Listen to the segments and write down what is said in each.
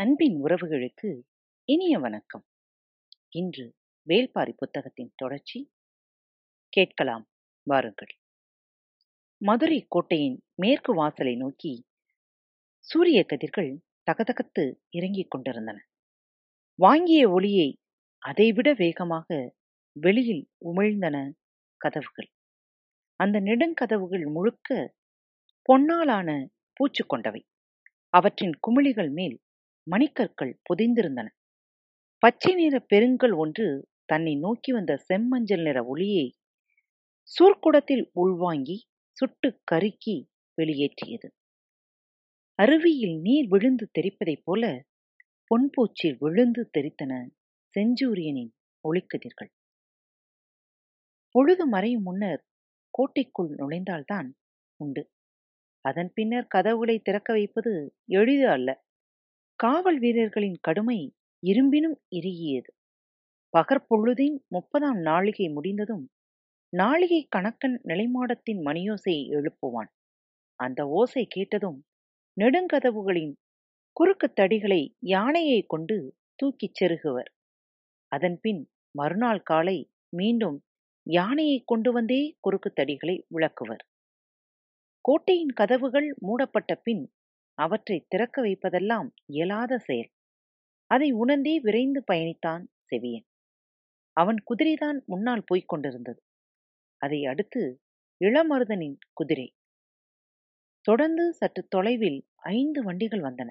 அன்பின் உறவுகளுக்கு இனிய வணக்கம். இன்று வேள்பாரி புத்தகத்தின் தொடர்ச்சி கேட்கலாம் வாருங்கள். மதுரை கோட்டையின் மேற்கு வாசலை நோக்கி சூரிய கதிர்கள் தகதகத்து இறங்கிக் கொண்டிருந்தன. வாங்கிய ஒளியை அதைவிட வேகமாக வெளியில் உமிழ்ந்தன கதவுகள். அந்த நெடுங்கதவுகள் முழுக்க பொன்னாலான பூச்சு கொண்டவை. அவற்றின் குமிழிகள் மேல் மணிக்கற்கள் பொதிந்திருந்தன. பச்சை நிற பெருங்கல் ஒன்று தன்னை நோக்கி வந்த செம்மஞ்சள் நிற ஒளியை சூர்க்குடத்தில் உள்வாங்கி சுட்டு கருக்கி வெளியேற்றியது. அருவியில் நீர் விழுந்து தெரிப்பதைப் போல பொன்பூச்சில் விழுந்து தெரித்தன செஞ்சூரியனின் ஒளிக்கதிர்கள். பொழுது மறையும் முன்னர் கோட்டைக்குள் நுழைந்தால்தான் உண்டு. அதன் பின்னர் கதவுகளை திறக்க வைப்பது எளிது அல்ல. காவல் வீரர்களின் கடுமை இரும்பினும் இறுகியது. பகற்பொழுதின் முப்பதாம் நாளிகை முடிந்ததும் நாளிகை கணக்கன் நிலைமாடத்தின் மணியோசையை எழுப்புவான். அந்த ஓசை கேட்டதும் நெடுங்கதவுகளின் குறுக்கு தடிகளை யானையை கொண்டு தூக்கிச் செருகுவர். அதன்பின் மறுநாள் காலை மீண்டும் யானையை கொண்டு வந்தே குறுக்கு தடிகளை விளக்குவர். கோட்டையின் கதவுகள் மூடப்பட்ட பின் அவற்றை திறக்க வைப்பதெல்லாம் இயலாத செயல். அதை உணர்ந்தே விரைந்து பயணித்தான் செவியன். அவன் குதிரைதான் முன்னால் போய்க் கொண்டிருந்தது. அதை அடுத்து இளமருதனின் குதிரை. தொடர்ந்து சற்று தொலைவில் ஐந்து வண்டிகள் வந்தன.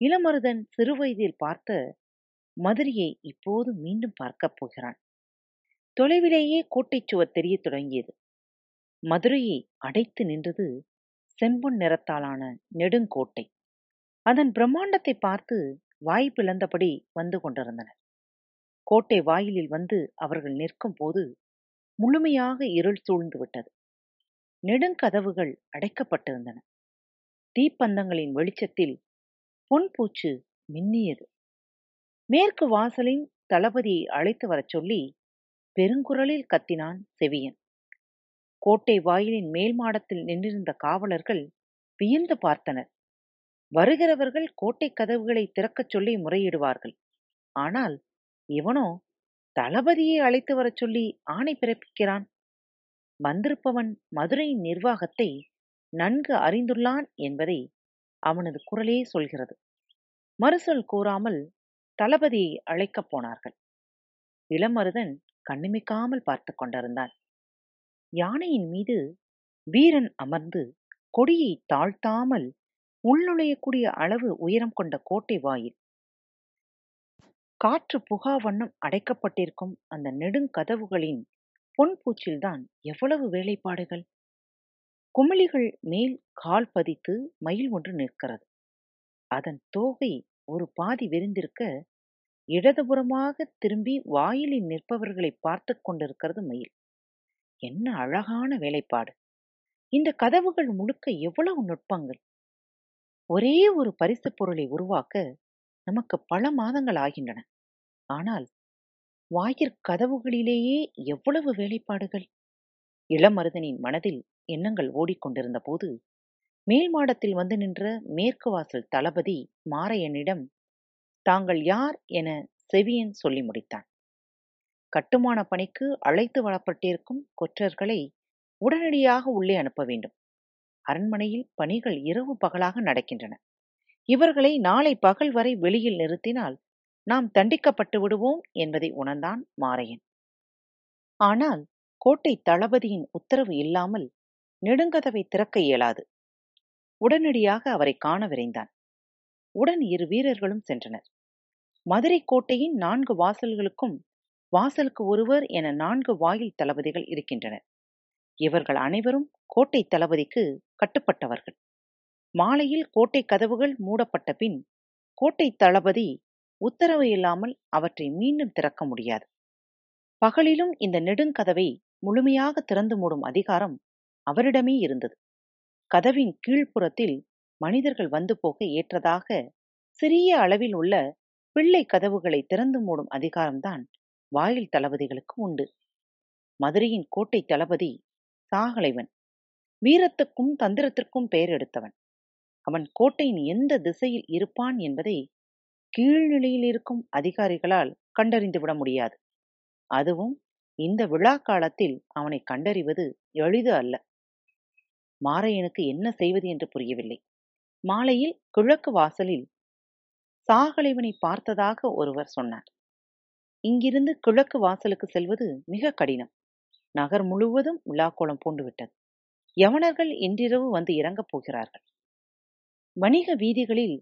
இளமருதன் சிறுவயதில் பார்த்த மதுரையை இப்போது மீண்டும் பார்க்கப் போகிறான். தொலைவிலேயே கோட்டைச் சுவர் தெரியத் தொடங்கியது. மதுரையை அடைத்து நின்றது செம்பொன் நிறத்தாலான நெடுங்கோட்டை. அதன் பிரம்மாண்டத்தை பார்த்து வாய் பிளந்தபடி வந்து கொண்டிருந்தனர். கோட்டை வாயிலில் வந்து அவர்கள் நிற்கும் போது முழுமையாக இருள் சூழ்ந்து விட்டது. நெடுங்கதவுகள் அடைக்கப்பட்டிருந்தன. தீப்பந்தங்களின் வெளிச்சத்தில் பொன்பூச்சு மின்னியது. மேற்கு வாசலின் தளபதியை அழைத்து வரச் சொல்லி பெருங்குரலில் கத்தினான் செவியன். கோட்டை வாயிலின் மேல் மாடத்தில் நின்றிருந்த காவலர்கள் வியந்து பார்த்தனர். வருகிறவர்கள் கோட்டை கதவுகளை திறக்கச் சொல்லி முறையிடுவார்கள். ஆனால் இவனோ தளபதியை அழைத்து வரச் சொல்லி ஆணை பிறப்பிக்கிறான். வந்திருப்பவன் மதுரையின் நிர்வாகத்தை நன்கு அறிந்துள்ளான் என்பதை அவனது குரலே சொல்கிறது. மறுசொல் கூறாமல் தளபதியை அழைக்கப் போனார்கள். இளமருதன் கண்ணிமிக்காமல் பார்த்து கொண்டிருந்தான். யானையின் மீது வீரன் அமர்ந்து கொடியை தாழ்த்தாமல் உள்நுழையக்கூடிய அளவு உயரம் கொண்ட கோட்டை வாயில். காற்று புகா வண்ணம் அடைக்கப்பட்டிருக்கும் அந்த நெடுங்கதவுகளின் பொன்பூச்சில்தான் எவ்வளவு வேலைப்பாடுகள். குமிழிகள் மேல் கால் பதித்து மயில் ஒன்று நிற்கிறது. அதன் தோகை ஒரு பாதி விரிந்திருக்க இடதுபுறமாக திரும்பி வாயிலில் நிற்பவர்களை பார்த்து கொண்டிருக்கிறது மயில். என்ன அழகான வேலைப்பாடு. இந்த கதவுகள் முழுக்க எவ்வளவு நுட்பங்கள். ஒரே ஒரு பரிசு பொருளை உருவாக்க நமக்கு பல மாதங்கள் ஆகின்றன. ஆனால் வாயிற் கதவுகளிலேயே எவ்வளவு வேலைப்பாடுகள்? இளமருதனின் மனதில் எண்ணங்கள் ஓடிக்கொண்டிருந்த போது மேல் மாடத்தில் வந்து நின்ற மேற்கு வாசல் தளபதி மாரையனிடம் தாங்கள் யார் என செவியன் சொல்லி முடித்தான். கட்டுமான பணிக்கு அழைத்து வரப்பட்டிருக்கும் கொற்றர்களை உடனடியாக உள்ளே அனுப்ப வேண்டும். அரண்மனையில் பணிகள் இரவு பகலாக நடக்கின்றன. இவர்களை நாளை பகல் வரை வெளியில் நிறுத்தினால் நாம் தண்டிக்கப்பட்டு விடுவோம் என்பதை உணர்ந்தான் மாரையன். ஆனால் கோட்டை தளபதியின் உத்தரவு இல்லாமல் நெடுங்கதவை திறக்க இயலாது. உடனடியாக அவரை காண விரைந்தான். உடன் இரு வீரர்களும் சென்றனர். மதுரை கோட்டையின் நான்கு வாசல்களுக்கும் வாசலுக்கு ஒருவர் என நான்கு வாயில் தளபதிகள் இருக்கின்றனர். இவர்கள் அனைவரும் கோட்டை தளபதிக்கு கட்டுப்பட்டவர்கள். மாலையில் கோட்டை கதவுகள் மூடப்பட்ட பின் கோட்டை தளபதி உத்தரவு இல்லாமல் அவற்றை மீண்டும் திறக்க முடியாது. பகலிலும் இந்த நெடுங்கதவை முழுமையாக திறந்து மூடும் அதிகாரம் அவரிடமே இருந்தது. கதவின் கீழ்ப்புறத்தில் மனிதர்கள் வந்து போக ஏற்றதாக சிறிய அளவில் உள்ள பிள்ளை கதவுகளை திறந்து மூடும் அதிகாரம்தான் வாயில் தளபதிகளுக்கு உண்டு. மதுரையின் கோட்டை தளபதி சாகலைவன். வீரத்துக்கும் தந்திரத்திற்கும் பெயர் எடுத்தவன். அவன் கோட்டையின் எந்த திசையில் இருப்பான் என்பதை கீழ்நிலையில் இருக்கும் அதிகாரிகளால் கண்டறிந்து விட முடியாது. அதுவும் இந்த விழா காலத்தில் அவனை கண்டறிவது எளிது அல்ல. மாரையனுக்கு என்ன செய்வது என்று புரியவில்லை. மாலையில் கிழக்கு வாசலில் சாகலைவனை பார்த்ததாக ஒருவர் சொன்னார். இங்கிருந்து கிழக்கு வாசலுக்கு செல்வது மிக கடினம். நகர் முழுவதும் விழாக்கோலம் பூண்டுவிட்டது. யவனர்கள் இன்றிரவு வந்து இறங்கப் போகிறார்கள். வணிக வீதிகளில்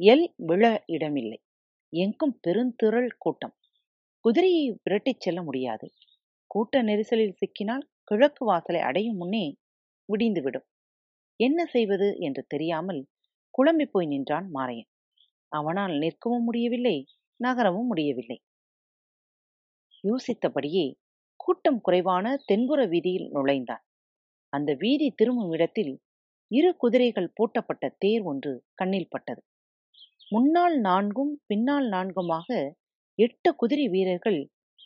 எல் விழ இடமில்லை. எங்கும் பெருந்திரள் கூட்டம். குதிரையை விரட்டிச் செல்ல முடியாது. கூட்ட நெரிசலில் சிக்கினால் கிழக்கு வாசலை அடையும் முன்னே விடிந்துவிடும். என்ன செய்வது என்று தெரியாமல் குழம்பி போய் நின்றான் மாரையன். அவனால் நிற்கவும் முடியவில்லை நகரவும் முடியவில்லை. யோசித்தபடியே கூட்டம் குறைவான தென்புற வீதியில் நுழைந்தான் அந்த வீதி திரும்பும் இடத்தில் இரு குதிரைகள் பூட்டப்பட்ட தேர் ஒன்று கண்ணில் பட்டது. முன்னால் நான்கும் பின்னால் நான்குமாக எட்டு குதிரை வீரர்கள்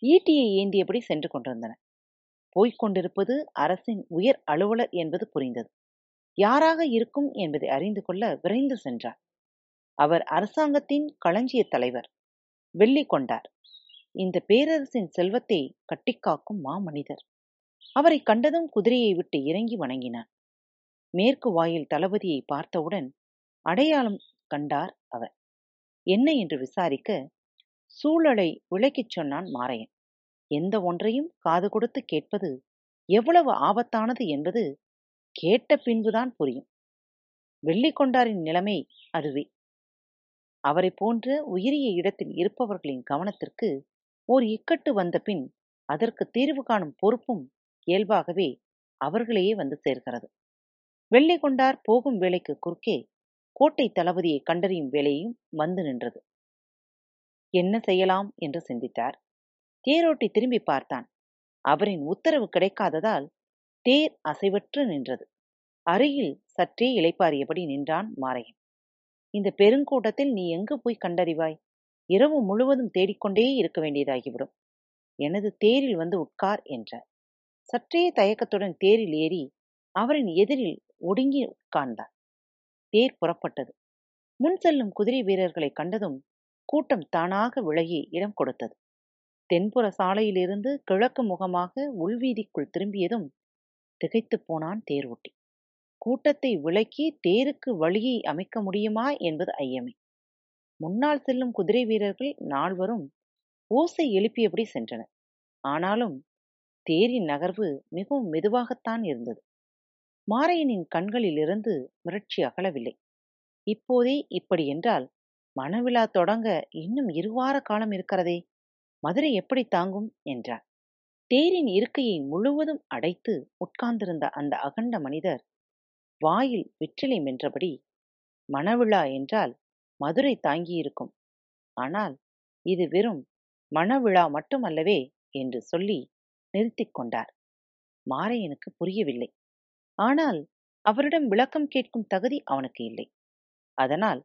ஈட்டியை ஏந்தியபடி சென்று கொண்டிருந்தனர் போய்க் கொண்டிருப்பது அரசின் உயர் அலுவலர் என்பது புரிந்தது. யாராக இருக்கும் என்பதை அறிந்து கொள்ள விரைந்து சென்றார். அவர் அரசாங்கத்தின் களஞ்சிய தலைவர். வெள்ளி கொண்டார் இந்த பேரரசின் செல்வத்தை கட்டிக்காக்கும் மாமனிதர். அவரை கண்டதும் குதிரையை விட்டு இறங்கி வணங்கினான் மேற்கு வாயில் தளபதியை பார்த்தவுடன் அடையாளம் கண்டார் அவர். என்ன என்று விசாரிக்க சூழலை விளக்கிச் சொன்னான் மாரையன். எந்த ஒன்றையும் காது கொடுத்து கேட்பது எவ்வளவு ஆபத்தானது என்பது கேட்ட பின்புதான் புரியும். வெள்ளிக்கொண்டாரின் நிலைமை அதுவே. அவரை போன்ற உயரிய இடத்தில் இருப்பவர்களின் கவனத்திற்கு ஓர் இக்கட்டு வந்த பின் அதற்கு தீர்வு காணும் பொறுப்பும் இயல்பாகவே அவர்களையே வந்து சேர்கிறது வெள்ளி கொண்டார் போகும் வேலைக்கு குறுக்கே கோட்டை தளபதியை கண்டறியும் வேலையும் வந்து நின்றது. என்ன செய்யலாம்? என்று சிந்தித்தார். தேரோட்டி திரும்பி பார்த்தான். அவரின் உத்தரவு கிடைக்காததால் தேர் அசைவற்று நின்றது. அருகில் சற்றே இளைப்பாறியபடி நின்றான் மாரையன். இந்த பெருங்கூட்டத்தில் நீ எங்கு போய் கண்டறிவாய்? இரவு முழுவதும் தேடிக்கொண்டே இருக்க வேண்டியதாகிவிடும். எனது தேரில் வந்து உட்கார் என்றார். சற்றே தயக்கத்துடன் தேரில் ஏறி அவரின் எதிரில் ஒடுங்கி உட்கார்ந்தார். தேர் புறப்பட்டது. முன் செல்லும் குதிரை வீரர்களை கண்டதும் கூட்டம் தானாக விலகி இடம் கொடுத்தது. தென்புற சாலையிலிருந்து கிழக்கு முகமாக உள்வீதிக்குள் திரும்பியதும் திகைத்துப் போனான் தேர் ஓட்டி கூட்டத்தை விலக்கி தேருக்கு வழியை அமைக்க முடியுமா என்பது ஐயமே. முன்னால் செல்லும் குதிரை வீரர்கள் நால்வரும் ஓசை எழுப்பியபடி சென்றனர். ஆனாலும் தேரின் நகர்வு மிகவும் மெதுவாகத்தான் இருந்தது. மாரையனின் கண்களிலிருந்து மிரட்சி அகலவில்லை. இப்போதே இப்படி என்றால் மணவிழா தொடங்க இன்னும் இருவார காலம் இருக்கிறதே மதுரை எப்படி தாங்கும் என்றார். தேரின் இருக்கையை முழுவதும் அடைத்து உட்கார்ந்திருந்த அந்த அகண்ட மனிதர் வாயில் வெற்றிலை மென்றபடி மணவிழா என்றால் மதுரை தாங்கியிருக்கும் ஆனால் இது வெறும் மணவிழா மட்டுமல்லவே என்று சொல்லி நிறுத்திக் கொண்டார். மாரையனுக்கு புரியவில்லை. ஆனால் அவரிடம் விளக்கம் கேட்கும் தகுதி அவனுக்கு இல்லை. அதனால்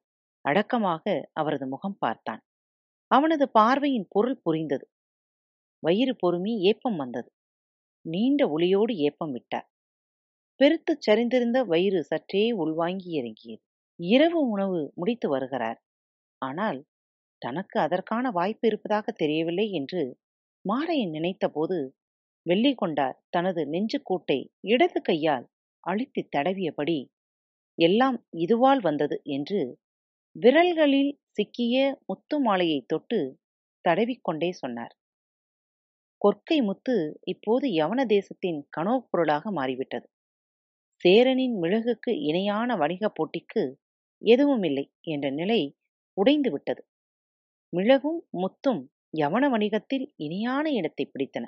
அடக்கமாக அவரது முகம் பார்த்தான். அவனது பார்வையின் பொருள் புரிந்தது. வயிறு பொறுமி ஏப்பம் வந்தது. நீண்ட ஒளியோடு ஏப்பம் விட்டார். பெருத்துச் சரிந்திருந்த வயிறு சற்றே உள்வாங்கி இறங்கியது. இரவு உணவு முடித்து வருகிறார். ஆனால் தனக்கு அதற்கான வாய்ப்பு இருப்பதாக தெரியவில்லை என்று மாரையன் நினைத்தபோது வெள்ளிகொண்டார் தனது நெஞ்சுக்கூட்டை இடது கையால் அழுத்தி தடவியபடி எல்லாம் இதுவால் வந்தது என்று விரல்களில் சிக்கிய முத்து மாலையை தொட்டு தடவிக்கொண்டே சொன்னார். கொற்கை முத்து இப்போது யவன தேசத்தின் கனோப் பொருளாக மாறிவிட்டது. சேரனின் மிளகுக்கு இணையான வணிகப் போட்டிக்கு எதுவும் இல்லை என்ற நிலை உடைந்து விட்டது மிளகும் முத்தும் யவன வணிகத்தில் இணையான இடத்தை பிடித்தன.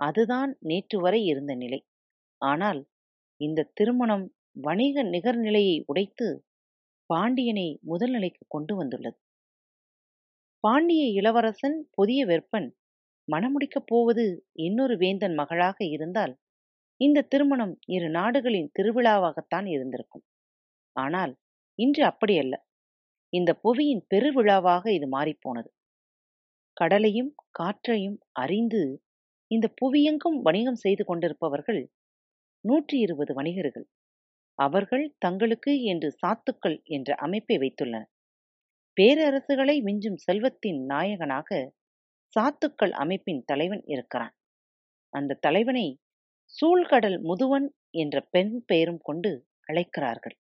அதுதான் நேற்று வரை இருந்த நிலை. ஆனால் இந்த திருமணம் வணிக நிகர்நிலையை உடைத்து பாண்டியனை முதல் நிலைக்கு கொண்டு வந்துள்ளது. பாண்டிய இளவரசன் புதிய வெப்பன் மணமுடிக்கப் போவது இன்னொரு வேந்தன் மகளாக இருந்தால் இந்த திருமணம் இரு நாடுகளின் திருவிழாவாகத்தான் இருந்திருக்கும். ஆனால் இன்று அப்படியல்ல இந்த புவியின் பெருவிழாவாக இது மாறிப்போனது. கடலையும் காற்றையும் அறிந்து இந்த புவியெங்கும் வணிகம் செய்து கொண்டிருப்பவர்கள் நூற்றி இருபது வணிகர்கள். அவர்கள் தங்களுக்கு என்று சாத்துக்கள் என்ற அமைப்பை வைத்துள்ளனர். பேரரசுகளை விஞ்சும் செல்வத்தின் நாயகனாக சாத்துக்கள் அமைப்பின் தலைவன் இருக்கிறான். அந்த தலைவனை சூழ்கடல் முதுவன் என்ற பெண் பெயரும் கொண்டு அழைக்கிறார்கள்.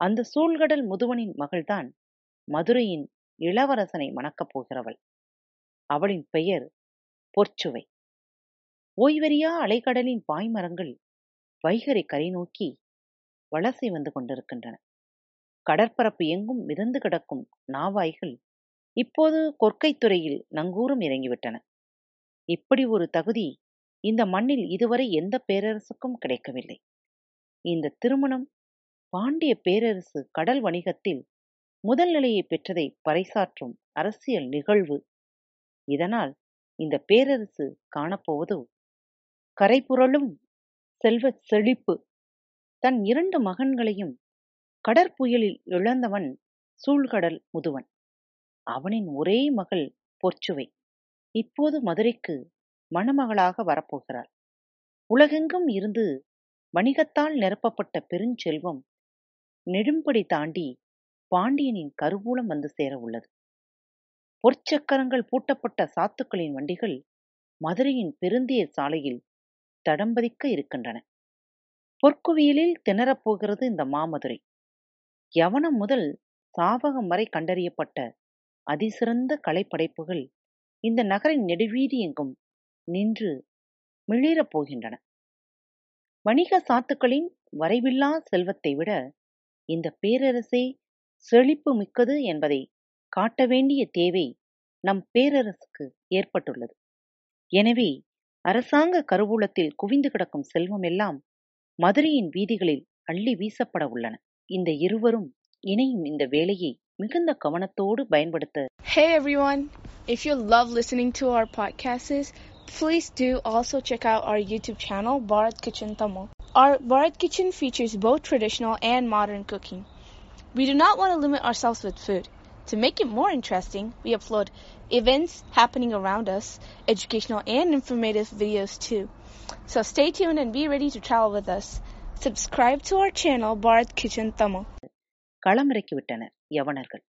அந்த சூழ்கடல் முதுவனின் மகள்தான் மதுரையின் இளவரசனை மணக்கப் போகிறவள். அவளின் பெயர் பொற்சுவை. ஓய்வெறியா அலைக்கடலின் பாய்மரங்கள் வைகரை கரை நோக்கி வலசை வந்து கொண்டிருக்கின்றன. கடற்பரப்பு எங்கும் மிதந்து கிடக்கும் நாவாய்கள் இப்போது கொற்கைத்துறையில் நங்கூரம் இறங்கிவிட்டன. இப்படி ஒரு தகுதி இந்த மண்ணில் இதுவரை எந்த பேரரசுக்கும் கிடைக்கவில்லை. இந்த திருமணம் பாண்டிய பேரரசு கடல் வணிகத்தில் முதல் நிலையை பெற்றதை பறைசாற்றும் அரசியல் நிகழ்வு. இதனால் இந்த பேரரசு காணப்போவதோ கரைபுரளும் செல்வச் செழிப்பு. தன் இரண்டு மகன்களையும் கடற்புயலில் இழந்தவன் சூழ்கடல் முதுவன். அவனின் ஒரே மகள் பொற்சுவை. இப்போது மதுரைக்கு மணமகளாக வரப்போகிறாள். உலகெங்கும் இருந்து வணிகத்தால் நிரப்பப்பட்ட பெருஞ்செல்வம் நெடும்படி தாண்டி பாண்டியனின் கருவூலம் வந்து சேர உள்ளது. பொற்சக்கரங்கள் பூட்டப்பட்ட சாத்துக்களின் வண்டிகள் மதுரையின் பெருந்திய சாலையில் தடம்பதிக்க இருக்கின்றன. பொற்குவியலில் திணறப்போகிறது இந்த மாமதுரை. யவனம் முதல் சாவகம் வரை கண்டறியப்பட்ட அதிசிறந்த கலைப்படைப்புகள் இந்த நகரின் நெடுவீதி எங்கும் நின்று மிளிரப் போகின்றன. வணிக சாத்துக்களின் வரைவில்லா செல்வத்தை விட இந்த பேரரசே செழிப்பு மிக்கது என்பதை காட்ட வேண்டிய தேவை நம் பேரரசுக்கு ஏற்பட்டுள்ளது எனவே அரசாங்க கருவூலத்தில் குவிந்து கிடக்கும் செல்வம் எல்லாம் மதுரையின் வீதிகளில் அள்ளி வீசப்பட உள்ளன இந்த இருவரும் இணையும் இந்த வேலையை மிகுந்த கவனத்தோடு பயன்படுத்த Hey everyone! If you love listening to our podcasts, please do also check out our YouTube channel, Bharat Kitchen Tamil. Our Bharat Kitchen features both traditional and modern cooking. We do not want to limit ourselves with food. To make it more interesting, we upload events happening around us, educational and informative videos too. So stay tuned and be ready to travel with us. Subscribe to our channel, Bharat Kitchen Tamil. களமிறக்கி விட்டனர் யவனர்கள்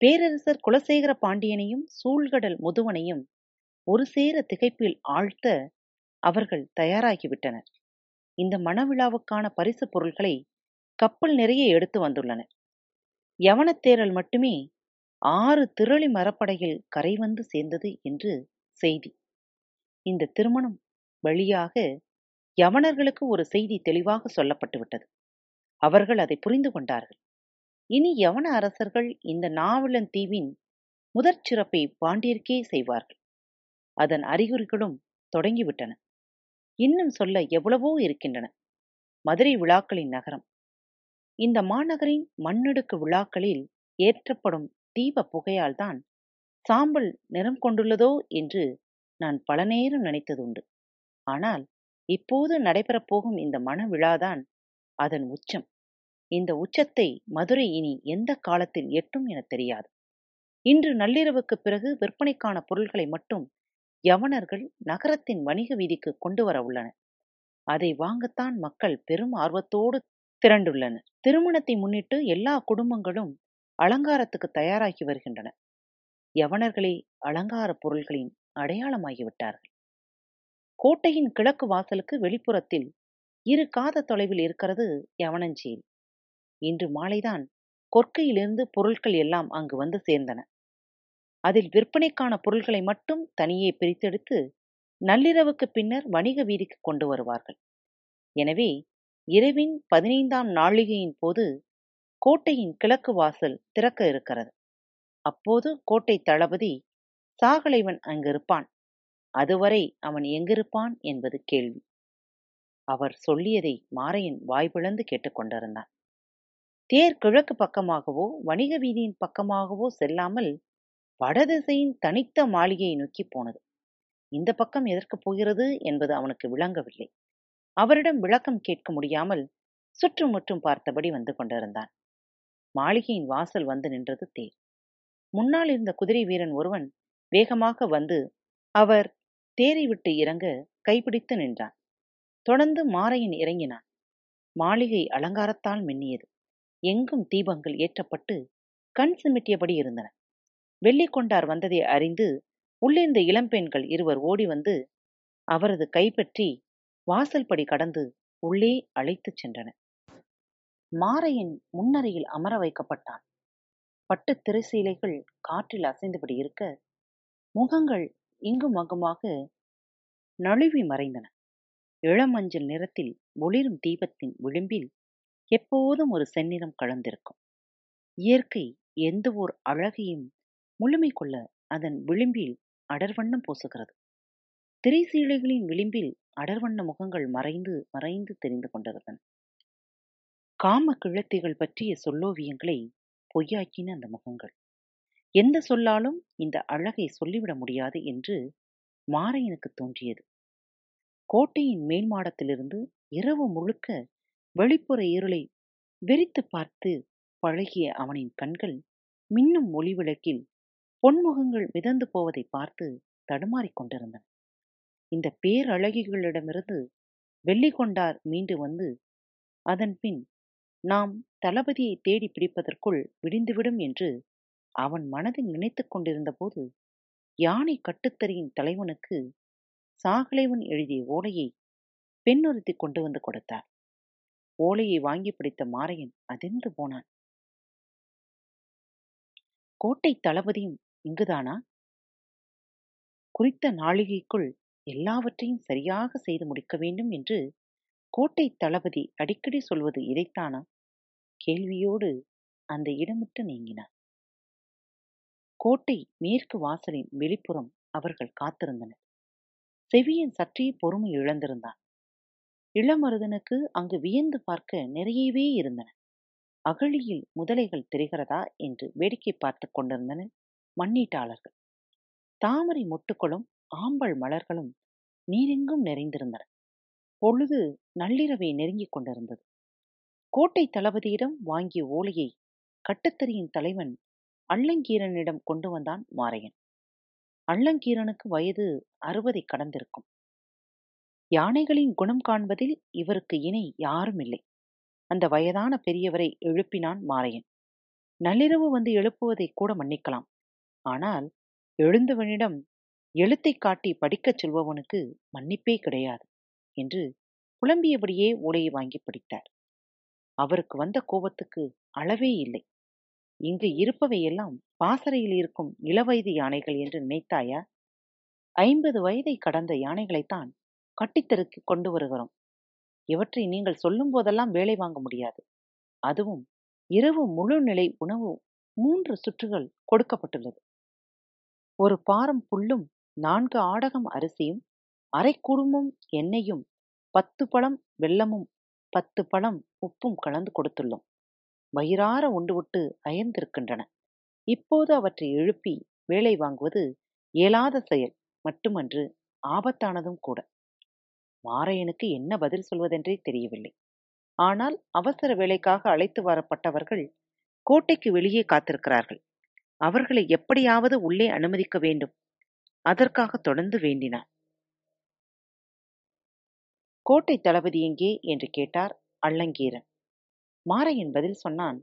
பேரரசர் குலசேகர பாண்டியனையும் சூழ்கடல் முதுவனையும் ஒரு சேர திகைப்பில் ஆழ்த்த அவர்கள் தயாராகிவிட்டனர் இந்த மணவிழாவுக்கான பரிசு பொருள்களை கப்பல் நிறைய எடுத்து வந்துள்ளனர் யவனத்தேரல் மட்டுமே ஆறு திரளி மரப்படையில் கரை வந்து சேர்ந்தது என்று செய்தி. இந்த திருமணம் வழியாக யவனர்களுக்கு ஒரு செய்தி தெளிவாக சொல்லப்பட்டுவிட்டது அவர்கள் அதை புரிந்து கொண்டார்கள். இனி யவன அரசர்கள் இந்த நாவலன் தீவின் முதற் சிறப்பை பாண்டியர்க்கே செய்வார்கள். அதன் அறிகுறிகளும் தொடங்கிவிட்டன இன்னும் சொல்ல எவ்வளவோ இருக்கின்றன. மதுரை விழாக்களின் நகரம். இந்த மாநகரின் மண்ணெடுக்கு விழாக்களில் ஏற்றப்படும் தீப புகையால்தான் சாம்பல் நிறம் கொண்டுள்ளதோ என்று நான் பல நேரம் நினைத்ததுண்டு ஆனால் இப்போது நடைபெறப் போகும் இந்த மன விழாதான் அதன் உச்சம். இந்த உச்சத்தை மதுரை இனி எந்த காலத்தில் எட்டும் என தெரியாது. இன்று நள்ளிரவுக்கு பிறகு விற்பனைக்கான பொருள்களை மட்டும் யவனர்கள் நகரத்தின் வணிக வீதிக்கு கொண்டு வர உள்ளனர். அதை வாங்கத்தான் மக்கள் பெரும் ஆர்வத்தோடு திரண்டுள்ளனர். திருமணத்தை முன்னிட்டு எல்லா குடும்பங்களும் அலங்காரத்துக்கு தயாராகி வருகின்றன யவனர்களே அலங்கார பொருள்களின் அடையாளமாகிவிட்டார்கள் கோட்டையின் கிழக்கு வாசலுக்கு வெளிப்புறத்தில் இரு காத தொலைவில் இருக்கிறது யவனஞ்சேரி. இன்று மாலைதான் கொற்கையிலிருந்து பொருட்கள் எல்லாம் அங்கு வந்து சேர்ந்தன. அதில் விற்பனைக்கான பொருள்களை மட்டும் தனியே பிரித்தெடுத்து நள்ளிரவுக்கு பின்னர் வணிக வீதிக்கு கொண்டு வருவார்கள். எனவே இரவின் பதினைந்தாம் நாளிகையின் போது கோட்டையின் கிழக்கு வாசல் திறக்க இருக்கிறது. அப்போது கோட்டை தளபதி சாகலைவன் அங்கிருப்பான். அதுவரை அவன் எங்கிருப்பான் என்பது கேள்வி. அவர் சொல்லியதை மாரையன் வாய்பிளந்து கேட்டுக்கொண்டிருந்தான் தேர் கிழக்கு பக்கமாகவோ வணிக வீதியின் பக்கமாகவோ செல்லாமல் வடதிசையின் தனித்த மாளிகையை நோக்கி போனது. இந்த பக்கம் எதற்குப் போகிறது என்பது அவனுக்கு விளங்கவில்லை. அவரிடம் விளக்கம் கேட்க முடியாமல் சுற்றுமுற்றும் பார்த்தபடி வந்து கொண்டிருந்தான். மாளிகையின் வாசல் வந்து நின்றது தேர். முன்னால் இருந்த குதிரை வீரன் ஒருவன் வேகமாக வந்து அவர் தேரை விட்டு இறங்க கைப்பிடித்து நின்றான். தொடர்ந்து மாறையின் இறங்கினான். மாளிகை அலங்காரத்தால் மின்னியது. எங்கும் தீபங்கள் ஏற்றப்பட்டு கண் சிமிட்டியபடி இருந்தன. வெள்ளிக்கொண்டார் வந்ததை அறிந்து உள்ளிருந்த இளம்பெண்கள் இருவர் ஓடி வந்து அவரது கைப்பற்றி வாசல் படி கடந்து உள்ளே அழைத்துச் சென்றன மாரையின் முன்னறையில் அமர வைக்கப்பட்டான். பட்டு திரைசீலைகள் காற்றில் அசைந்தபடி இருக்க முகங்கள் இங்கும் அங்குமாக நழுவி மறைந்தன. இளமஞ்சள் நிறத்தில் ஒளிரும் தீபத்தின் விளிம்பில் எப்போதும் ஒரு செந்நிறம் கலந்திருக்கும். இயற்கை எந்த ஓர் அழகையும் முழுமை கொள்ள அதன் விளிம்பில் அடர்வண்ணம் பூசுகிறது. திரைசீலைகளின் விளிம்பில் அடர்வண்ண முகங்கள் மறைந்து மறைந்து தெரிந்து கொண்டிருந்தன. காம கிழத்திகள் பற்றிய சொல்லோவியங்களை பொய்யாக்கின அந்த முகங்கள். எந்த சொல்லாலும் இந்த அழகை சொல்லிவிட முடியாது என்று மாரையனுக்கு தோன்றியது. கோட்டையின் மேல் மாடத்திலிருந்து இரவு முழுக்க வெளிப்புற இருளை வெறித்து பார்த்து பழகிய அவனின் கண்கள் மின்னும் ஒளி விளக்கில் பொன்முகங்கள் மிதந்து போவதை பார்த்து தடுமாறிக் கொண்டிருந்தன. இந்த பேரழகிகளிடமிருந்து வெள்ளி கொண்டார் மீண்டு வந்து அதன் பின் நாம் தளபதியை தேடி பிடிப்பதற்குள் விடிந்துவிடும் என்று அவன் மனதில் நினைத்துக் கொண்டிருந்த போது யானை கட்டுத்தறியின் தலைவனுக்கு சாகலைவன் எழுதிய ஓலையை பெண்ணொருத்தி கொண்டு வந்து கொடுத்தார். ஓலையை வாங்கி பிடித்த மாரையன் அதிர்ந்து போனான். கோட்டை தளபதியும் இங்குதானா? குறித்த நாளிகைக்குள் எல்லாவற்றையும் சரியாக செய்து முடிக்க வேண்டும் என்று கோட்டை தளபதி அடிக்கடி சொல்வது இதைத்தானா? கேள்வியோடு அந்த இடமிட்டு நீங்கினார். கோட்டை மேற்கு வாசலின் வெளிப்புறம் அவர்கள் காத்திருந்தனர். செவியன் சற்றே பொறுமை இழந்திருந்தான். இளமருதனுக்கு அங்கு வியந்து பார்க்க நிறையவே இருந்தன. அகழியில் முதலைகள் தெரிகிறதா என்று வேடிக்கை பார்த்து கொண்டிருந்தனர். மண்ணீட்டாளர்கள். தாமரை மொட்டுக்களும் ஆம்பல் மலர்களும் நீரெங்கும் நிறைந்திருந்தன. பொழுது நள்ளிரவை நெருங்கிக் கொண்டிருந்தது. கோட்டை தளபதியிடம் வாங்கிய ஓலையை கட்டுத்தறியின் தலைவன் அள்ளங்கீரனிடம் கொண்டு வந்தான் மாரையன். அள்ளங்கீரனுக்கு வயது அறுபதை கடந்திருக்கும். யானைகளின் குணம் காண்பதில் இவருக்கு இணை யாரும் இல்லை அந்த வயதான பெரியவரை எழுப்பினான் மாரையன். நள்ளிரவு வந்து எழுப்புவதை கூட மன்னிக்கலாம். ஆனால் எழுந்தவனிடம் எழுத்தை காட்டி படிக்கச் சொல்பவனுக்கு மன்னிப்பே கிடையாது என்று புலம்பியபடியே ஓலையை வாங்கி படித்தார். அவருக்கு வந்த கோபத்துக்கு அளவே இல்லை. இங்கு இருப்பவையெல்லாம் பாசறையில் இருக்கும் இளவயது யானைகள் என்று நினைத்தாயா? ஐம்பது வயதை கடந்த யானைகளைத்தான் கட்டித்தருக்கு கொண்டு வருகிறோம். இவற்றை நீங்கள் சொல்லும் போதெல்லாம் வேலை வாங்க முடியாது. அதுவும் இரவு முழு நிலை உணவு மூன்று சுற்றுகள் கொடுக்கப்பட்டுள்ளது. ஒரு பாரம் புல்லும் நான்கு ஆடகம் அரிசியும் அரைக்குடும்பும் எண்ணெயும் பத்து பழம் வெல்லமும் பத்து பழம் உப்பும் கலந்து கொடுத்துள்ளோம். வயிறார உண்டுவிட்டு அயர்ந்திருக்கின்றன. இப்போது அவற்றை எழுப்பி வேலை வாங்குவது இயலாத செயல் மட்டுமன்று ஆபத்தானதும் கூட. மாரையனுக்கு என்ன பதில் சொல்வதென்றே தெரியவில்லை. ஆனால் அவசர வேலைக்காக அழைத்து வரப்பட்டவர்கள் கோட்டைக்கு வெளியே காத்திருக்கிறார்கள். அவர்களை எப்படியாவது உள்ளே அனுமதிக்க வேண்டும். அதற்காக தொடர்ந்து வேண்டினான் கோட்டை தளபதி எங்கே? என்று கேட்டார் அள்ளங்கீரன் மாரையன் பதில் சொன்னான்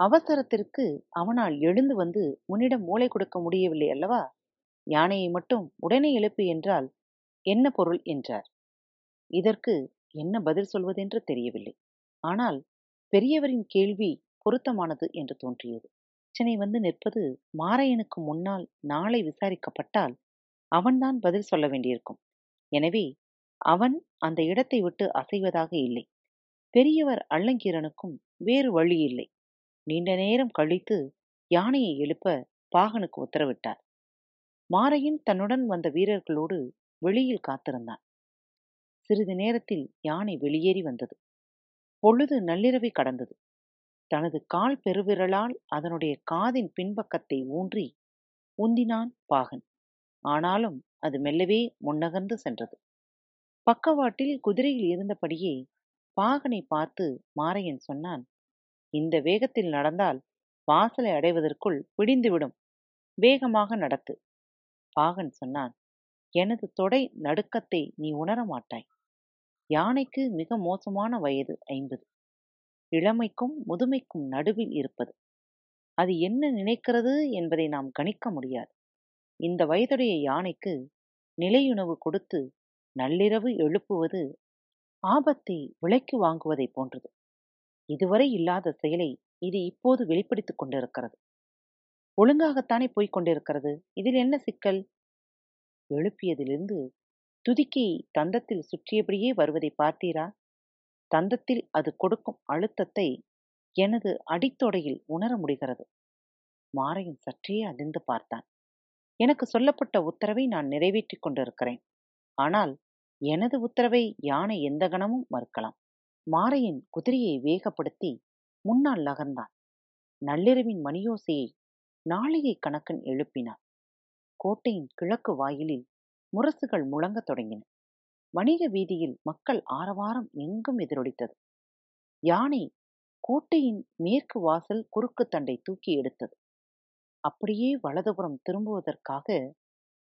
அவசரத்திற்கு அவனால் எழுந்து வந்து உன்னிடம் மூளை கொடுக்க முடியவில்லை அல்லவா? யானையை மட்டும் உடனே எழுப்பு என்றால் என்ன பொருள்? என்றார். இதற்கு என்ன பதில் சொல்வதென்று தெரியவில்லை. ஆனால் பெரியவரின் கேள்வி பொருத்தமானது என்று தோன்றியது. பிரச்சனை வந்து நிற்பது மாரையனுக்கு முன்னால் நாளை விசாரிக்கப்பட்டால் அவன்தான் பதில் சொல்ல வேண்டியிருக்கும். எனவே அவன் அந்த இடத்தை விட்டு அசைவதாக இல்லை. பெரியவர் அள்ளங்கீரனுக்கும் வேறு வழி இல்லை. நீண்ட நேரம் கழித்து யானையை எழுப்ப பாகனுக்கு உத்தரவிட்டார். மாரையன் தன்னுடன் வந்த வீரர்களோடு வெளியில் காத்திருந்தான். சிறிது நேரத்தில் யானை வெளியேறி வந்தது. பொழுது நள்ளிரவை கடந்தது. தனது கால் பெருவிரலால் அதனுடைய காதின் பின்பக்கத்தை ஊன்றி உந்தினான் பாகன். ஆனாலும் அது மெல்லவே முன்னகர்ந்து சென்றது. பக்கவாட்டில் குதிரையில் இருந்தபடியே பாகனை பார்த்து மாரையன் சொன்னான் இந்த வேகத்தில் நடந்தால் வாசலை அடைவதற்குள் பிடிந்துவிடும். வேகமாக நடத்து. பாகன் சொன்னான் எனது தொடை நடுக்கத்தை நீ உணர மாட்டாய் யானைக்கு மிக மோசமான வயது ஐம்பது. இளமைக்கும் முதுமைக்கும் நடுவில் இருப்பது. அது என்ன நினைக்கிறது என்பதை நாம் கணிக்க முடியாது. இந்த வயதுடைய யானைக்கு நிலையுணவு கொடுத்து நள்ளிரவு எழுப்புவது ஆபத்தை விலைக்கு வாங்குவதைப் போன்றது. இதுவரை இல்லாத செயலை இது இப்போது வெளிப்படுத்திக் கொண்டிருக்கிறது. ஒழுங்காகத்தானே போய்க் கொண்டிருக்கிறது. இதில் என்ன சிக்கல்? எழுப்பியதிலிருந்து துதிக்கை தந்தத்தில் சுற்றியபடியே வருவதை பார்த்தீரா? தந்தத்தில் அது கொடுக்கும் அழுத்தத்தை எனது அடித்தொடையில் உணர முடிகிறது. மாரையன் சற்றே அதிர்ந்து பார்த்தான். எனக்கு சொல்லப்பட்ட உத்தரவை நான் நிறைவேற்றிக் கொண்டிருக்கிறேன். ஆனால் எனது உத்தரவை யானை எந்த கணமும் மறுக்கலாம். மாரையன் குதிரையை வேகப்படுத்தி முன்னால் நகர்ந்தான். நள்ளிரவின் மணியோசையை நாளிகை கணக்கன் எழுப்பினான். கோட்டையின் கிழக்கு வாயிலில் முரசுகள் முழங்கத் தொடங்கின. வணிக வீதியில் மக்கள் ஆரவாரம் எங்கும் எதிரொலித்தது. யானை கோட்டையின் மேற்கு வாசல் குறுக்கு தண்டை தூக்கி எடுத்தது. அப்படியே வலதுபுறம் திரும்புவதற்காக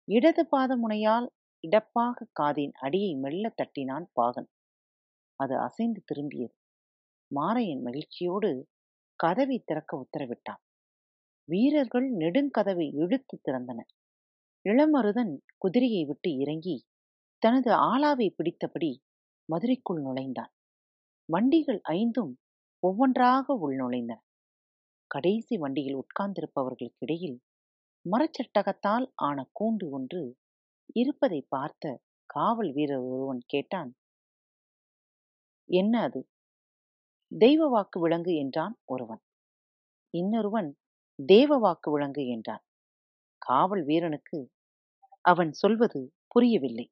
இடது பாத முனையால் இடப்பாக காதின் அடியை மெல்ல தட்டினான் பாகன். அது அசைந்து திரும்பியது. மாரையன் மகிழ்ச்சியோடு கதவை திறக்க உத்தரவிட்டான். வீரர்கள் நெடுங்கதவை இழுத்து திறந்தனர். இளமருதன் குதிரையை விட்டு இறங்கி தனது ஆளாவை பிடித்தபடி மதுரைக்குள் நுழைந்தான். வண்டிகள் ஐந்தும் ஒவ்வொன்றாக உள்நுழைந்தன கடைசி வண்டியில் உட்கார்ந்திருப்பவர்களுக்கிடையில் மரச்சட்டகத்தால் ஆன கூண்டு ஒன்று இருப்பதை பார்த்த காவல் வீரர் ஒருவன் கேட்டான் என்ன அது? தெய்வ வாக்கு விலங்கு என்றான் ஒருவன். இன்னொருவன் தேவ வாக்கு விலங்கு என்றான். காவல் வீரனுக்கு அவன் சொல்வது புரியவில்லை.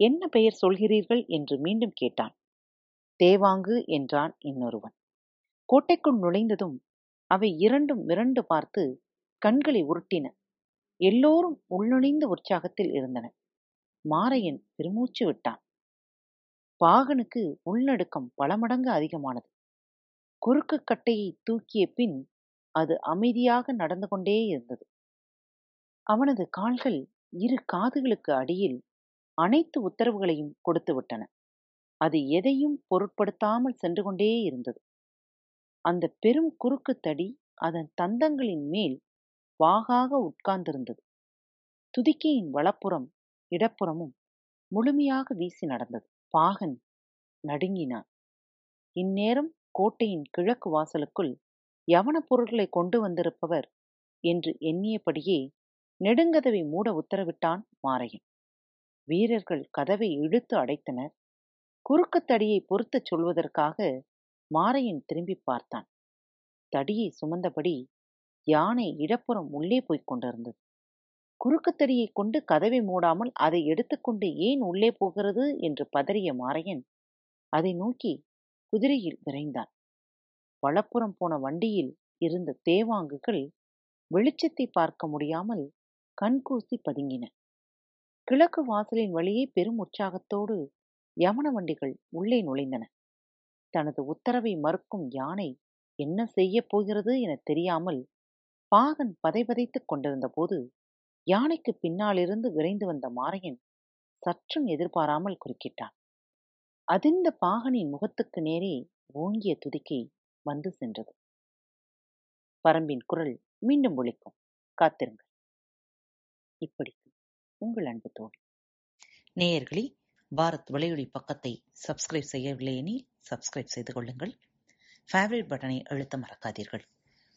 என்ன பெயர் சொல்கிறீர்கள்? என்று மீண்டும் கேட்டான். தேவாங்கு என்றான் இன்னொருவன். கோட்டைக்குள் நுழைந்ததும் அவை இரண்டும் மிரண்டு பார்த்து கண்களை உருட்டின. எல்லோரும் உள்நுழைந்த உற்சாகத்தில் இருந்தன. மாரையன் பெருமூச்சு விட்டான். பாகனுக்கு உள்நடுக்கம் பல மடங்கு அதிகமானது. குறுக்கு கட்டையை தூக்கிய பின் அது அமைதியாக நடந்து கொண்டே இருந்தது. அவனது கால்கள் இரு காதுகளுக்கு அடியில் அனைத்து உத்தரவுகளையும் கொடுத்து விட்டன. அது எதையும் பொருட்படுத்தாமல் சென்று கொண்டே இருந்தது. அந்த பெரும் குறுக்கு தடி அதன் தந்தங்களின் மேல் வாகாக உட்கார்ந்திருந்தது. துதிக்கையின் வலப்புறம் இடப்புறமும் முழுமையாக வீசி நடந்தது. பாகன் நடுங்கினான். இந்நேரம் கோட்டையின் கிழக்கு வாசலுக்குள் யவன பொருட்களை கொண்டு வந்திருப்பவர் என்று எண்ணியபடியே நெடுங்கதவை மூட உத்தரவிட்டான் மாரையன். வீரர்கள் கதவை இழுத்து அடைத்தனர். குறுக்கு தடியை பொறுத்துச் சொல்வதற்காக மாரையன் திரும்பி பார்த்தான். தடியை சுமந்தபடி யானை இடப்புறம் உள்ளே போய்க் கொண்டிருந்தது. குறுக்கு கொண்டு கதவை மூடாமல் அதை எடுத்துக்கொண்டு ஏன் உள்ளே போகிறது என்று பதறிய மாரையன் அதை நோக்கி குதிரையில் விரைந்தான். வலப்புறம் போன வண்டியில் இருந்த தேவாங்குகள் வெளிச்சத்தை பார்க்க முடியாமல் கண்கூசி பதுங்கின. கிழக்கு வாசலின் வழியே பெரும் உற்சாகத்தோடு யமன வண்டிகள் உள்ளே நுழைந்தன. தனது உத்தரவை மறுக்கும் யானை என்ன செய்யப் போகிறது என தெரியாமல் பாகன் பதைபதைத்துக் கொண்டிருந்த போது யானைக்கு பின்னாலிருந்து விரைந்து வந்த மாரையன் சற்றும் எதிர்பாராமல் குறுக்கிட்டான். அதிர்ந்த பாகனின் முகத்துக்கு நேரே ஓங்கிய துதிக்கை வந்து சென்றது. பரம்பின் குரல் மீண்டும் ஒழிக்கும் காத்திருங்கள். இப்படிக்கு உங்கள் அன்பு தோழி. நேயர்களே பாரத் விளையொலி பக்கத்தை சப்ஸ்கிரைப் செய்யவில்லை எனில் சப்ஸ்கிரைப் செய்து கொள்ளுங்கள். ஃபேவரட் பட்டனை அழுத்த மறக்காதீர்கள்.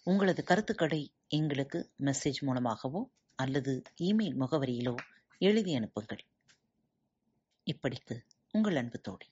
உங்களது கருத்துக்களை எங்களுக்கு மெசேஜ் மூலமாகவோ அல்லது இமெயில் முகவரியிலோ எழுதி அனுப்புங்கள். இப்படிக்கு உங்கள் அன்பு தோழி.